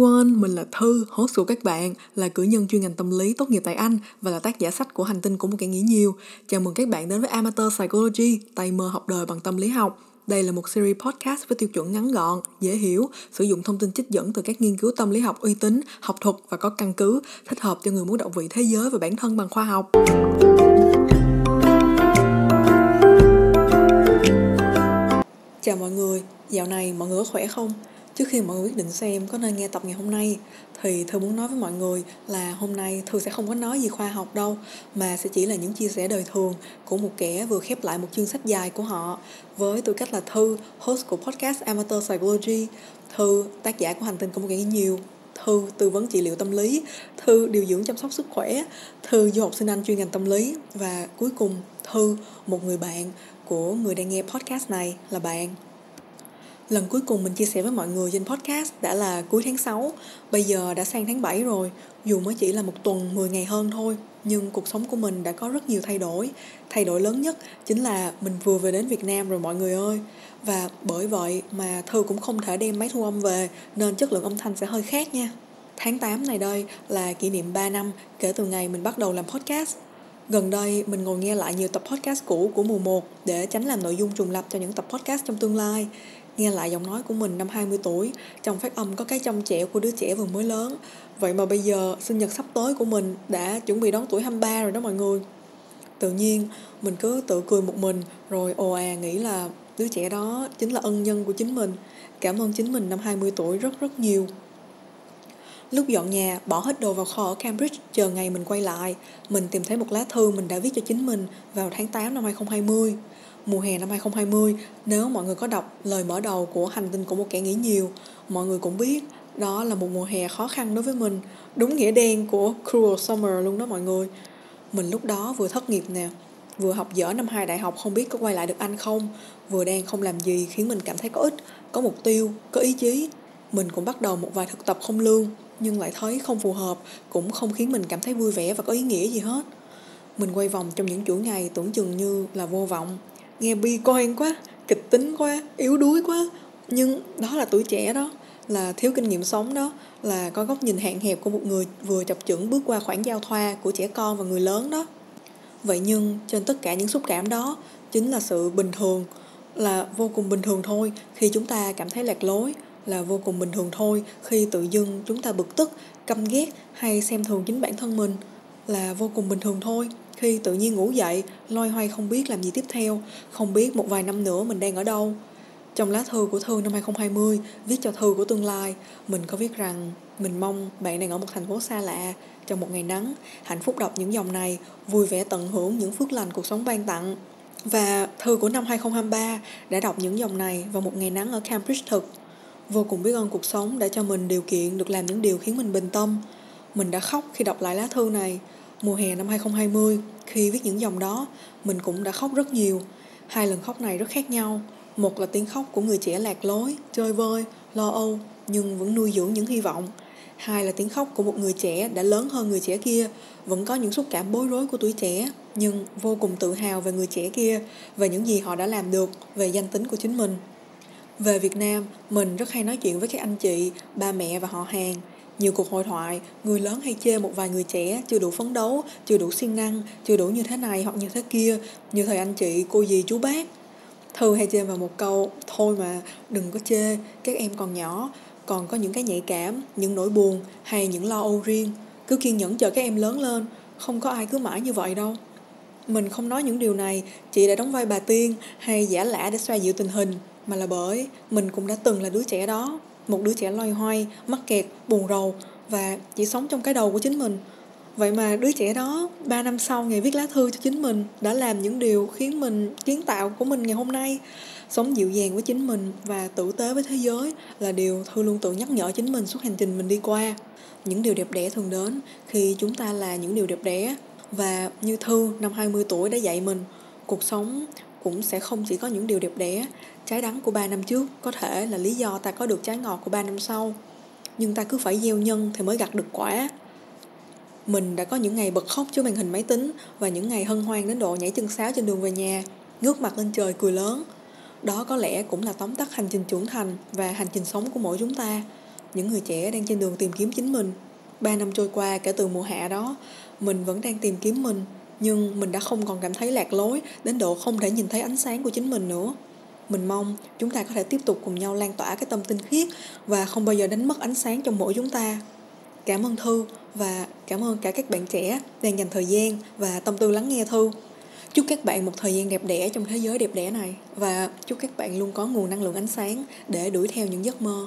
everyone, mình là Thư, host của các bạn, là cử nhân chuyên ngành tâm lý tốt nghiệp tại Anh và là tác giả sách của Hành tinh của một kẻ nghĩ nhiều. Chào mừng các bạn đến với Amateur Psychology, tay mơ học đời bằng tâm lý học. Đây là một series podcast với tiêu chuẩn ngắn gọn, dễ hiểu, sử dụng thông tin trích dẫn từ các nghiên cứu tâm lý học uy tín, học thuật và có căn cứ, thích hợp cho người muốn động vị thế giới và bản thân bằng khoa học. Chào mọi người, dạo này mọi người có khỏe không? Trước khi mọi người quyết định xem có nên nghe tập ngày hôm nay thì Thư muốn nói với mọi người là hôm nay Thư sẽ không có nói gì khoa học đâu mà sẽ chỉ là những chia sẻ đời thường của một kẻ vừa khép lại một chương sách dài của họ. Với tư cách là Thư, host của podcast Amateur Psychology, Thư, tác giả của Hành tinh của một kẻ nhiều, Thư tư vấn trị liệu tâm lý, Thư điều dưỡng chăm sóc sức khỏe, Thư du học sinh Anh chuyên ngành tâm lý. Và cuối cùng Thư, một người bạn của người đang nghe podcast này là bạn. Lần cuối cùng mình chia sẻ với mọi người trên podcast đã là cuối tháng 6, bây giờ đã sang tháng 7 rồi, dù mới chỉ là một tuần 10 ngày hơn thôi, nhưng cuộc sống của mình đã có rất nhiều thay đổi. Thay đổi lớn nhất chính là mình vừa về đến Việt Nam rồi mọi người ơi. Và bởi vậy mà Thư cũng không thể đem máy thu âm về nên chất lượng âm thanh sẽ hơi khác nha. Tháng 8 này đây là kỷ niệm 3 năm kể từ ngày mình bắt đầu làm podcast. Gần đây mình ngồi nghe lại nhiều tập podcast cũ của mùa 1 để tránh làm nội dung trùng lập cho những tập podcast trong tương lai nghe lại giọng nói của mình năm 20 tuổi, trong phát âm có cái trong trẻ của đứa trẻ vừa mới lớn. Vậy mà bây giờ sinh nhật sắp tới của mình đã chuẩn bị đón tuổi 23 rồi đó mọi người. Tự nhiên mình cứ tự cười một mình rồi ồ à nghĩ là đứa trẻ đó chính là ân nhân của chính mình. Cảm ơn chính mình năm 20 tuổi rất rất nhiều. Lúc dọn nhà, bỏ hết đồ vào kho ở Cambridge, chờ ngày mình quay lại, mình tìm thấy một lá thư mình đã viết cho chính mình vào tháng 8 năm 2020 mùa hè năm 2020 nếu mọi người có đọc lời mở đầu của hành tinh của một kẻ nghĩ nhiều, mọi người cũng biết đó là một mùa hè khó khăn đối với mình. Đúng nghĩa đen của cruel summer luôn đó mọi người. Mình lúc đó vừa thất nghiệp nè, vừa học dở năm hai đại học không biết có quay lại được anh không, vừa đang không làm gì khiến mình cảm thấy có ích, có mục tiêu, có ý chí. Mình cũng bắt đầu một vài thực tập không lương, nhưng lại thấy không phù hợp, cũng không khiến mình cảm thấy vui vẻ và có ý nghĩa gì hết. Mình quay vòng trong những chuỗi ngày tưởng chừng như là vô vọng nghe bi quan quá, kịch tính quá, yếu đuối quá. Nhưng đó là tuổi trẻ đó, là thiếu kinh nghiệm sống đó, là có góc nhìn hạn hẹp của một người vừa chập chững bước qua khoảng giao thoa của trẻ con và người lớn đó. Vậy nhưng trên tất cả những xúc cảm đó, chính là sự bình thường, là vô cùng bình thường thôi khi chúng ta cảm thấy lạc lối, là vô cùng bình thường thôi khi tự dưng chúng ta bực tức, căm ghét hay xem thường chính bản thân mình, là vô cùng bình thường thôi khi tự nhiên ngủ dậy, loay hoay không biết làm gì tiếp theo, không biết một vài năm nữa mình đang ở đâu. Trong lá thư của Thư năm 2020, viết cho Thư của tương lai, mình có viết rằng mình mong bạn đang ở một thành phố xa lạ, trong một ngày nắng, hạnh phúc đọc những dòng này, vui vẻ tận hưởng những phước lành cuộc sống ban tặng. Và thư của năm 2023 đã đọc những dòng này vào một ngày nắng ở Cambridge thực. Vô cùng biết ơn cuộc sống đã cho mình điều kiện được làm những điều khiến mình bình tâm. Mình đã khóc khi đọc lại lá thư này, Mùa hè năm 2020, khi viết những dòng đó, mình cũng đã khóc rất nhiều. Hai lần khóc này rất khác nhau. Một là tiếng khóc của người trẻ lạc lối, chơi vơi, lo âu, nhưng vẫn nuôi dưỡng những hy vọng. Hai là tiếng khóc của một người trẻ đã lớn hơn người trẻ kia, vẫn có những xúc cảm bối rối của tuổi trẻ, nhưng vô cùng tự hào về người trẻ kia, về những gì họ đã làm được, về danh tính của chính mình. Về Việt Nam, mình rất hay nói chuyện với các anh chị, ba mẹ và họ hàng nhiều cuộc hội thoại, người lớn hay chê một vài người trẻ chưa đủ phấn đấu, chưa đủ siêng năng, chưa đủ như thế này hoặc như thế kia, như thời anh chị, cô dì, chú bác. Thư hay chê vào một câu, thôi mà đừng có chê, các em còn nhỏ, còn có những cái nhạy cảm, những nỗi buồn hay những lo âu riêng. Cứ kiên nhẫn chờ các em lớn lên, không có ai cứ mãi như vậy đâu. Mình không nói những điều này chỉ để đóng vai bà tiên hay giả lả để xoa dịu tình hình, mà là bởi mình cũng đã từng là đứa trẻ đó một đứa trẻ loay hoay, mắc kẹt, buồn rầu và chỉ sống trong cái đầu của chính mình. Vậy mà đứa trẻ đó 3 năm sau ngày viết lá thư cho chính mình đã làm những điều khiến mình kiến tạo của mình ngày hôm nay. Sống dịu dàng với chính mình và tử tế với thế giới là điều Thư luôn tự nhắc nhở chính mình suốt hành trình mình đi qua. Những điều đẹp đẽ thường đến khi chúng ta là những điều đẹp đẽ. Và như Thư năm 20 tuổi đã dạy mình, cuộc sống cũng sẽ không chỉ có những điều đẹp đẽ trái đắng của ba năm trước có thể là lý do ta có được trái ngọt của ba năm sau. Nhưng ta cứ phải gieo nhân thì mới gặt được quả. Mình đã có những ngày bật khóc trước màn hình máy tính và những ngày hân hoan đến độ nhảy chân sáo trên đường về nhà ngước mặt lên trời cười lớn. Đó có lẽ cũng là tóm tắt hành trình trưởng thành và hành trình sống của mỗi chúng ta những người trẻ đang trên đường tìm kiếm chính mình. Ba năm trôi qua kể từ mùa hạ đó, mình vẫn đang tìm kiếm mình, nhưng mình đã không còn cảm thấy lạc lối đến độ không thể nhìn thấy ánh sáng của chính mình nữa. Mình mong chúng ta có thể tiếp tục cùng nhau lan tỏa cái tâm tinh khiết và không bao giờ đánh mất ánh sáng trong mỗi chúng ta. Cảm ơn Thư và cảm ơn cả các bạn trẻ đang dành thời gian và tâm tư lắng nghe Thư. Chúc các bạn một thời gian đẹp đẽ trong thế giới đẹp đẽ này và chúc các bạn luôn có nguồn năng lượng ánh sáng để đuổi theo những giấc mơ.